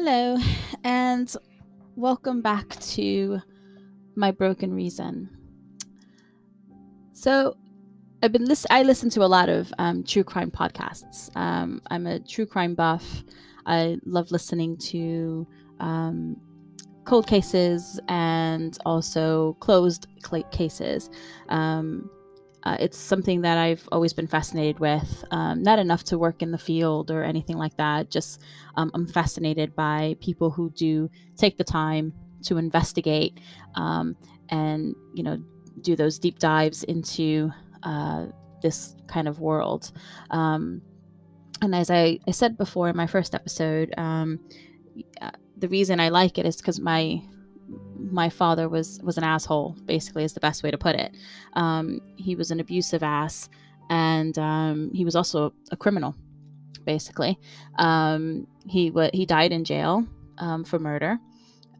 Hello, and welcome back to My Broken Reason. So, I've been list- I listen to a lot of um, true crime podcasts. Um, I'm a true crime buff. I love listening to um, cold cases and also closed cases. Um, uh, it's something that I've always been fascinated with. Um, not enough to work in the field or anything like that. Just um, I'm fascinated by people who do take the time to investigate um, and you know do those deep dives into uh, this kind of world. Um, and as I, I, said before in my first episode, um, uh, the reason I like it is because my my father was was an asshole basically is the best way to put it. Um, he was an abusive ass and um, he was also a criminal basically. Um, he he died in jail um, for murder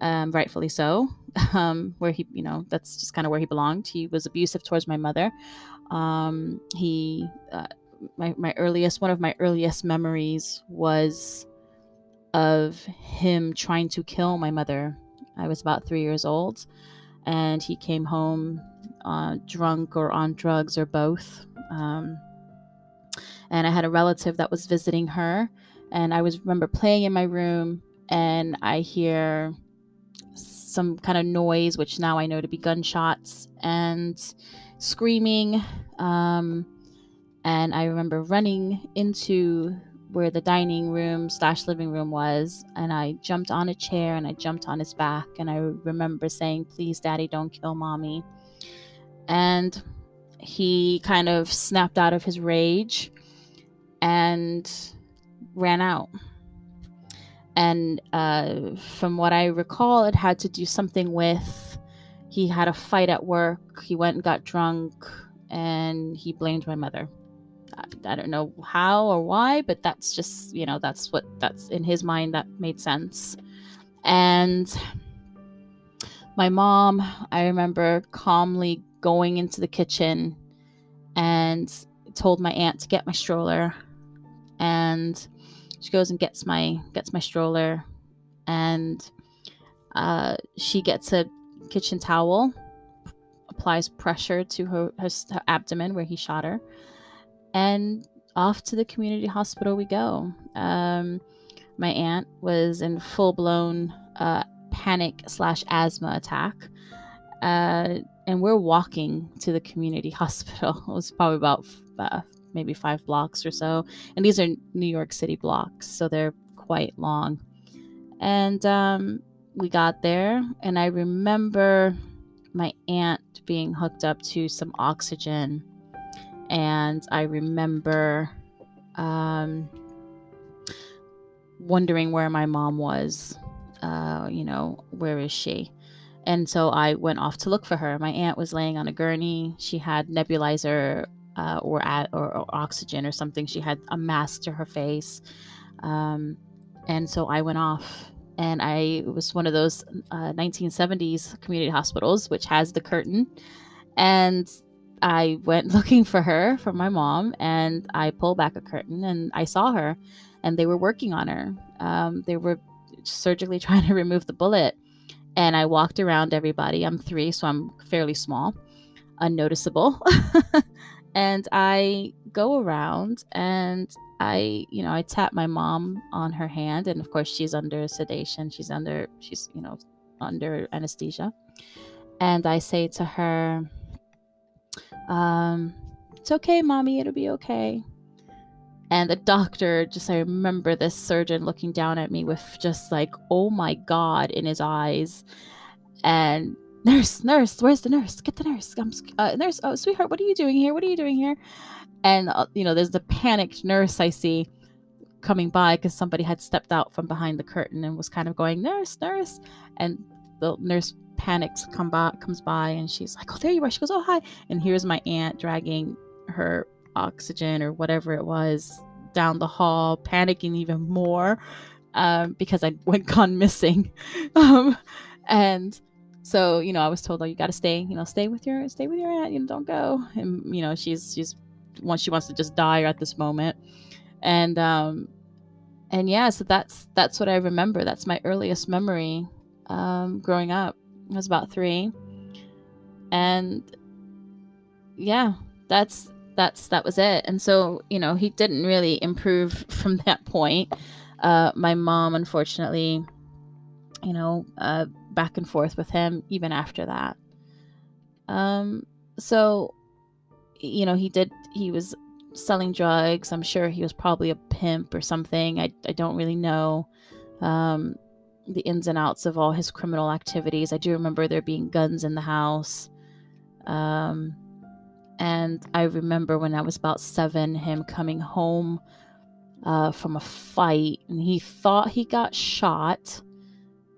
um, rightfully so um, where he you know that's just kind of where he belonged. He was abusive towards my mother. He uh, my, my earliest one of my earliest memories was of him trying to kill my mother I was about three years old, and he came home uh, drunk or on drugs or both. Um, and I had a relative that was visiting her, and I was remember playing in my room, and I hear some kind of noise, which now I know to be gunshots, and screaming. Um, and I remember running into where the dining room slash living room was and i jumped on a chair and i jumped on his back and i remember saying please daddy don't kill mommy. And he kind of snapped out of his rage and ran out. And uh, from what i recall it had to do something with he had a fight at work he went and got drunk and he blamed my mother I don't know how or why, but that's just, you know, that's what that's in his mind that made sense. And my mom, I remember calmly going into the kitchen and told my aunt to get my stroller. And she goes and gets my gets my stroller. And uh, she gets a kitchen towel applies pressure to her, her, her abdomen where he shot her and off to the community hospital we go. Um, my aunt was in full blown uh, panic slash asthma attack. Uh, and we're walking to the community hospital. It was probably about uh, maybe five blocks or so. And these are New York City blocks, so they're quite long. And um, we got there, and I remember my aunt being hooked up to some oxygen and I remember um, wondering where my mom was. Uh, you know, where is she? And so I went off to look for her. My aunt was laying on a gurney. She had nebulizer uh, or, at, or, or, oxygen or something. She had a mask to her face. Um, and so I went off. And I was one of those uh, 1970s community hospitals, which has the curtain. And I went looking for her from my mom and I pulled back a curtain and I saw her and they were working on her. Um, they were surgically trying to remove the bullet. And I walked around everybody. I'm three, so I'm fairly small, unnoticeable. and I go around and I, you know, I tap my mom on her hand. And of course, she's under sedation. She's under, she's, you know, under anesthesia. And I say to her, um, it's okay, mommy, it'll be okay. And the doctor, just I remember this surgeon looking down at me with just like, oh my God, in his eyes. And nurse, nurse, where's the nurse? Get the nurse. I'm, uh, nurse, oh, sweetheart, what are you doing here? What are you doing here? And, uh, you know, there's the panicked nurse I see coming by because somebody had stepped out from behind the curtain and was kind of going, nurse, nurse. And the nurse panics come by comes by and she's like oh there you are. She goes oh hi. And here's my aunt dragging her oxygen or whatever it was down the hall panicking even more um, because i went gone missing. Um, and so you know i was told oh you got to stay you know stay with your stay with your aunt you know don't go. And you know she's she's once she wants to just die at this moment. And um and yeah, so that's that's what I remember. That's my earliest memory um, growing up. I was about three, and yeah, that's that's that was it. And so you know, he didn't really improve from that point. Uh, my mom, unfortunately, you know, uh, back and forth with him even after that. Um, so you know, he did. He was selling drugs. I'm sure he was probably a pimp or something. I, I don't really know um, the ins and outs of all his criminal activities. I do remember there being guns in the house. Um, and I remember when I was about seven, him coming home uh, from a fight and he thought he got shot.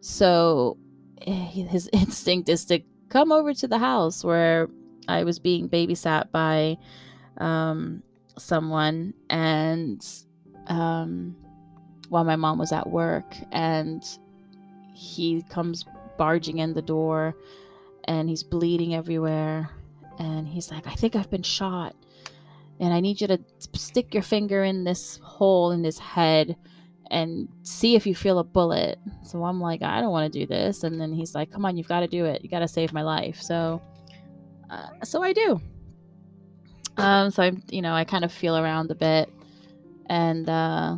So his instinct is to come over to the house where I was being babysat by um, someone and um, while my mom was at work and he comes barging in the door and he's bleeding everywhere. And he's like i think i've been shot. And i need you to stick your finger in this hole in his head and see if you feel a bullet. So i'm like i don't want to do this. And then he's like come on you've got to do it. You got to save my life. So uh, so i do. Um, so I'm, you know, I kind of feel around a bit, and uh,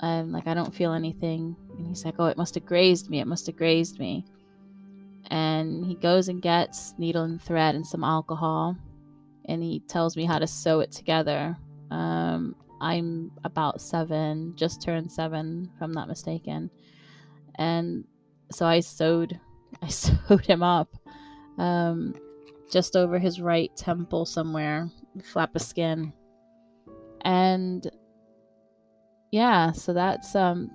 I'm like, I don't feel anything. And he's like, Oh, it must have grazed me. It must have grazed me. And he goes and gets needle and thread and some alcohol, and he tells me how to sew it together. Um, I'm about seven, just turned seven, if I'm not mistaken. And so I sewed, I sewed him up. Um, just over his right temple somewhere, flap of skin. And yeah, so that's um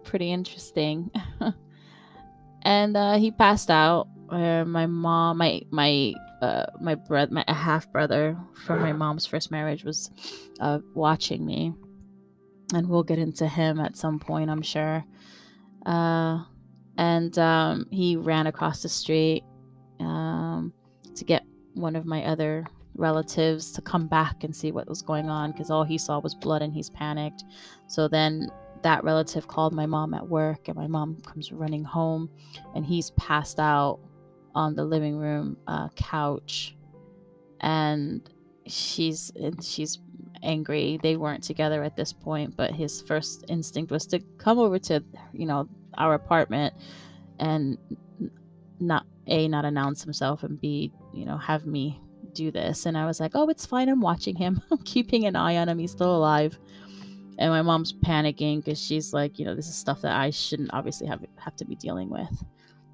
pretty interesting. and uh, he passed out. Uh, my mom, my my uh, my brother, my half brother from my mom's first marriage was uh, watching me, and we'll get into him at some point, I'm sure. Uh, and um, he ran across the street um, to get one of my other relatives to come back and see what was going on because all he saw was blood and he's panicked. So then that relative called my mom at work and my mom comes running home and he's passed out on the living room uh, couch. And she's she's angry. They weren't together at this point but his first instinct was to come over to you know our apartment and not a not announce himself and b you know have me do this. And i was like oh it's fine. I'm watching him. I'm keeping an eye on him. He's still alive and my mom's panicking because she's like you know this is stuff that i shouldn't obviously have have to be dealing with.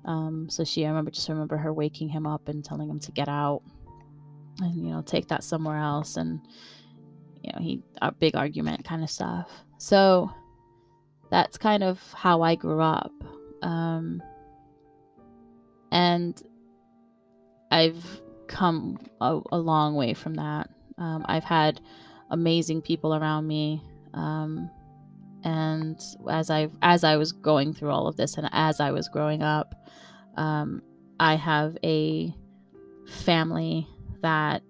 Um, so she i remember just remember her waking him up and telling him to get out and you know take that somewhere else and you know he a big argument kind of stuff. So that's kind of how i grew up. Um, and I've come a, a long way from that. Um, I've had amazing people around me, um, and as I as I was going through all of this, and as I was growing up, um, I have a family that,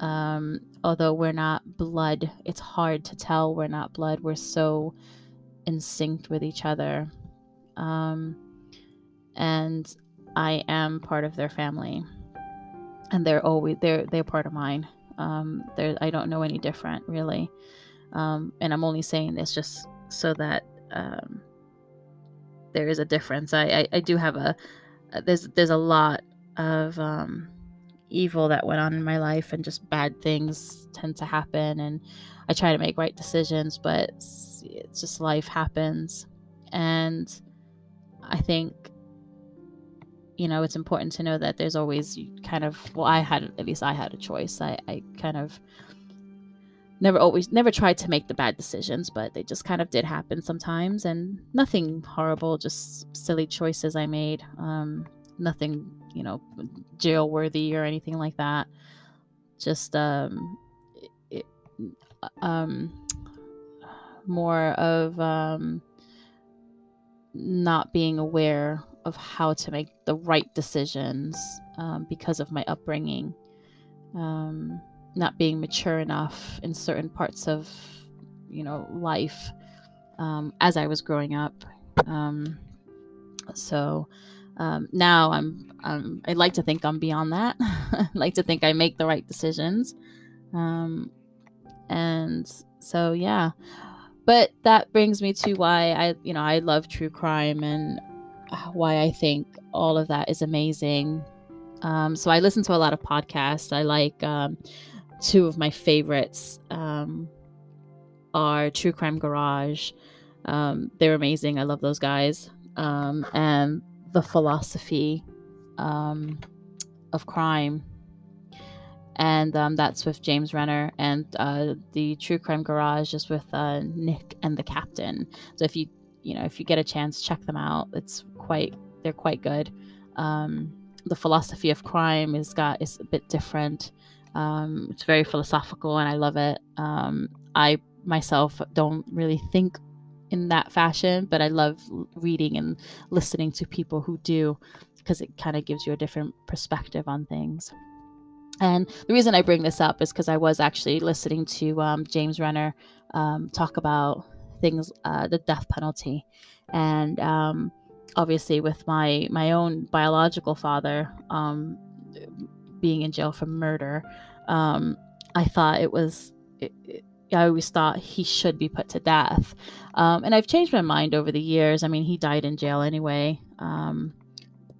um, although we're not blood, it's hard to tell we're not blood. We're so in sync with each other, um, and I am part of their family and they're always they're they're part of mine. Um, I don't know any different really, um, and I'm only saying this just so that um, there is a difference. I, I, I do have a there's there's a lot of um, evil that went on in my life, and just bad things tend to happen, and I try to make right decisions, but it's, it's just life happens, and I think you know, it's important to know that there's always kind of, well, I had, at least I had a choice. I, I kind of never always, never tried to make the bad decisions, but they just kind of did happen sometimes and nothing horrible, just silly choices I made. Um, nothing, you know, jail worthy or anything like that. Just, um, it, um, more of, um, not being aware of how to make the right decisions um, because of my upbringing, um, not being mature enough in certain parts of, you know, life um, as I was growing up. Um, so um, now I'm, I'm, I like to think I'm beyond that. I like to think I make the right decisions. Um, and so, yeah. But that brings me to why I, you know, I love true crime and why I think all of that is amazing. Um, so I listen to a lot of podcasts. I like um, two of my favorites um, are True Crime Garage. Um, they're amazing. I love those guys. Um, and the philosophy um, of crime. And um, that's with James Renner, and uh, the True Crime Garage is with uh, Nick and the Captain. So if you you know if you get a chance, check them out. It's quite they're quite good. Um, the philosophy of crime is got is a bit different. Um, it's very philosophical, and I love it. Um, I myself don't really think in that fashion, but I love reading and listening to people who do because it kind of gives you a different perspective on things. And the reason I bring this up is because I was actually listening to um, James Renner um, talk about things, uh, the death penalty, and um, obviously with my my own biological father um, being in jail for murder, um, I thought it was. It, it, I always thought he should be put to death. Um, and I've changed my mind over the years. I mean, he died in jail anyway, um,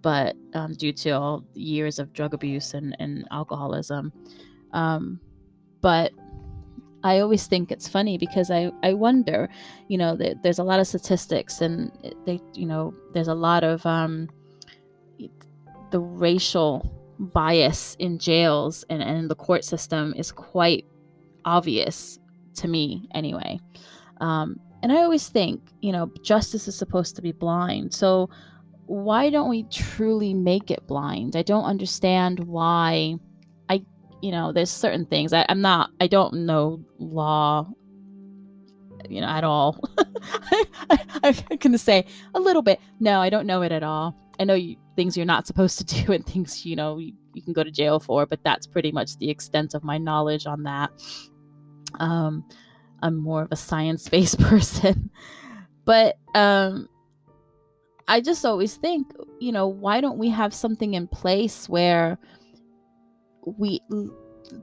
but um, due to all years of drug abuse and, and alcoholism. Um, but I always think it's funny because I, I wonder, you know, that there's a lot of statistics and they, you know, there's a lot of um, the racial bias in jails and, and the court system is quite obvious to me anyway. Um, and I always think, you know, justice is supposed to be blind. So why don't we truly make it blind? I don't understand why I, you know, there's certain things I, I'm not, I don't know law, you know, at all. I, going to say a little bit. No, I don't know it at all. I know you, things you're not supposed to do and things, you know, you, you can go to jail for, but that's pretty much the extent of my knowledge on that. Um, I'm more of a science based person. but um, I just always think, you know, why don't we have something in place where we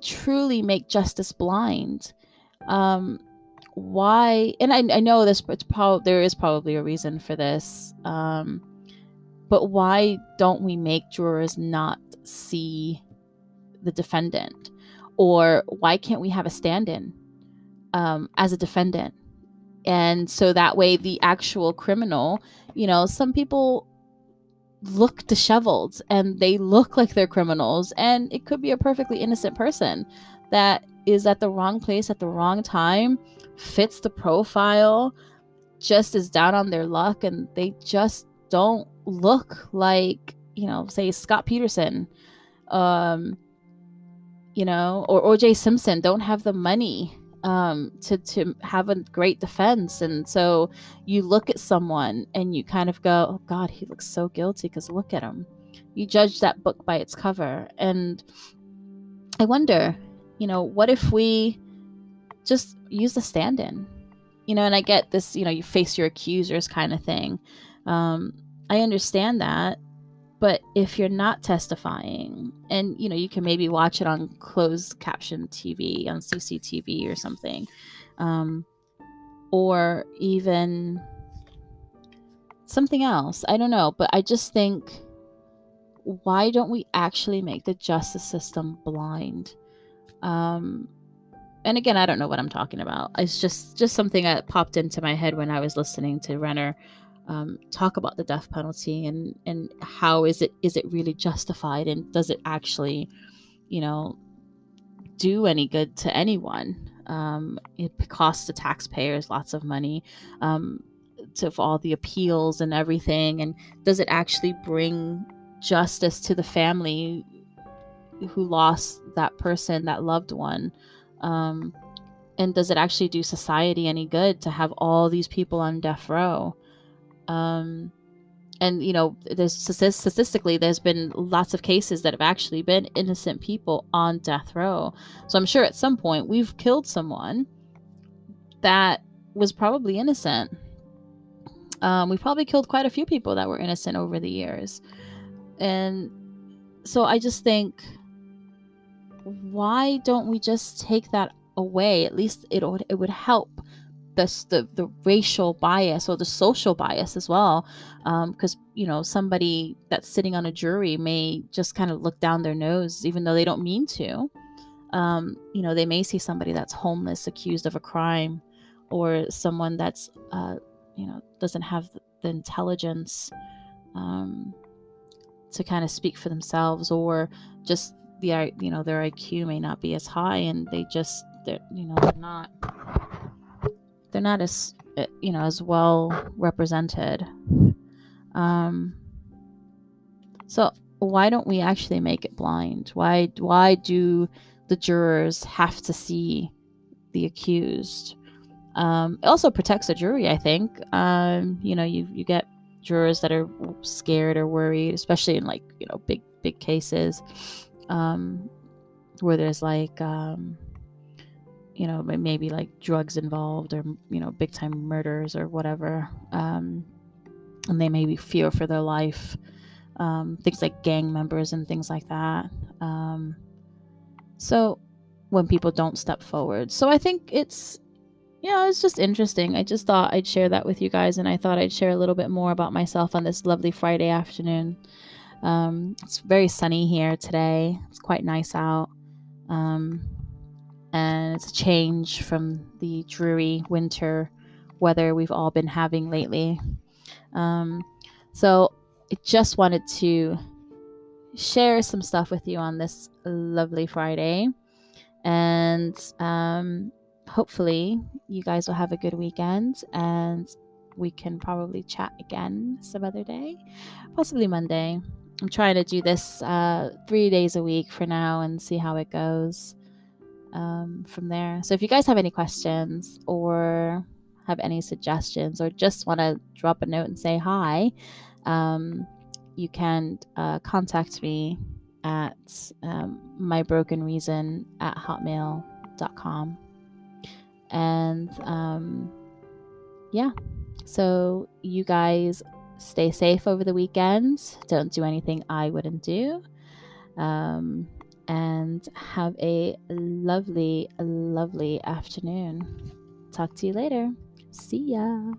truly make justice blind? Um, why? And I, I know this, but probably there is probably a reason for this. Um, but why don't we make jurors not see the defendant? Or why can't we have a stand in? um, as a defendant. And so that way, the actual criminal, you know, some people look disheveled and they look like they're criminals, and it could be a perfectly innocent person that is at the wrong place at the wrong time, fits the profile, just is down on their luck, and they just don't look like, you know, say Scott Peterson, um, you know, or OJ Simpson don't have the money um, to to have a great defense. And so you look at someone and you kind of go, "Oh God, he looks so guilty." Because look at him. You judge that book by its cover, and I wonder, you know, what if we just use the stand-in? You know, and I get this, you know, you face your accusers kind of thing. Um, I understand that, but if you're not testifying, and you know, you can maybe watch it on closed caption TV, on CCTV or something, um, or even something else. I don't know, but I just think why don't we actually make the justice system blind? Um, and again, I don't know what I'm talking about. It's just just something that popped into my head when I was listening to Renner um, talk about the death penalty and and how is it is it really justified and does it actually you know do any good to anyone? Um, it costs the taxpayers lots of money um, to all the appeals and everything. And does it actually bring justice to the family who lost that person that loved one? Um, and does it actually do society any good to have all these people on death row um, and you know, there's statistically there's been lots of cases that have actually been innocent people on death row. So I'm sure at some point we've killed someone that was probably innocent. Um, we probably killed quite a few people that were innocent over the years. And so I just think, why don't we just take that away? At least it would, it would help the, the, the racial bias or the social bias as well. Because, um, you know, somebody that's sitting on a jury may just kind of look down their nose, even though they don't mean to. Um, you know, they may see somebody that's homeless accused of a crime or someone that's uh, you know doesn't have the intelligence um, to kind of speak for themselves or just the you know their IQ may not be as high and they just they're you know they're not they're not as eh, you know as well represented. Um so why don't we actually make it blind? Why why do the jurors have to see the accused? Um, it also protects the jury, I think. Um, you know, you you get jurors that are scared or worried, especially in like you know big big cases um, where there's like um, you know maybe like drugs involved or you know big time murders or whatever, um, and they maybe fear for their life. Um, things like gang members and things like that. Um, so when people don't step forward, so I think it's yeah, it's just interesting. I just thought I'd share that with you guys, and I thought I'd share a little bit more about myself on this lovely Friday afternoon. Um, it's very sunny here today. It's quite nice out. Um, and it's a change from the dreary winter weather we've all been having lately. Um, so I just wanted to share some stuff with you on this lovely Friday. And um, hopefully you guys will have a good weekend and we can probably chat again some other day, possibly Monday. I'm trying to do this uh, three days a week for now and see how it goes um, from there. So if you guys have any questions or have any suggestions or just want to drop a note and say hi, um, you can uh, contact me at um, mybrokenreason at hotmail.com and um, yeah. So you guys stay safe over the weekend. Don't do anything i wouldn't do. Um, and have a lovely lovely afternoon. Talk to you later. See ya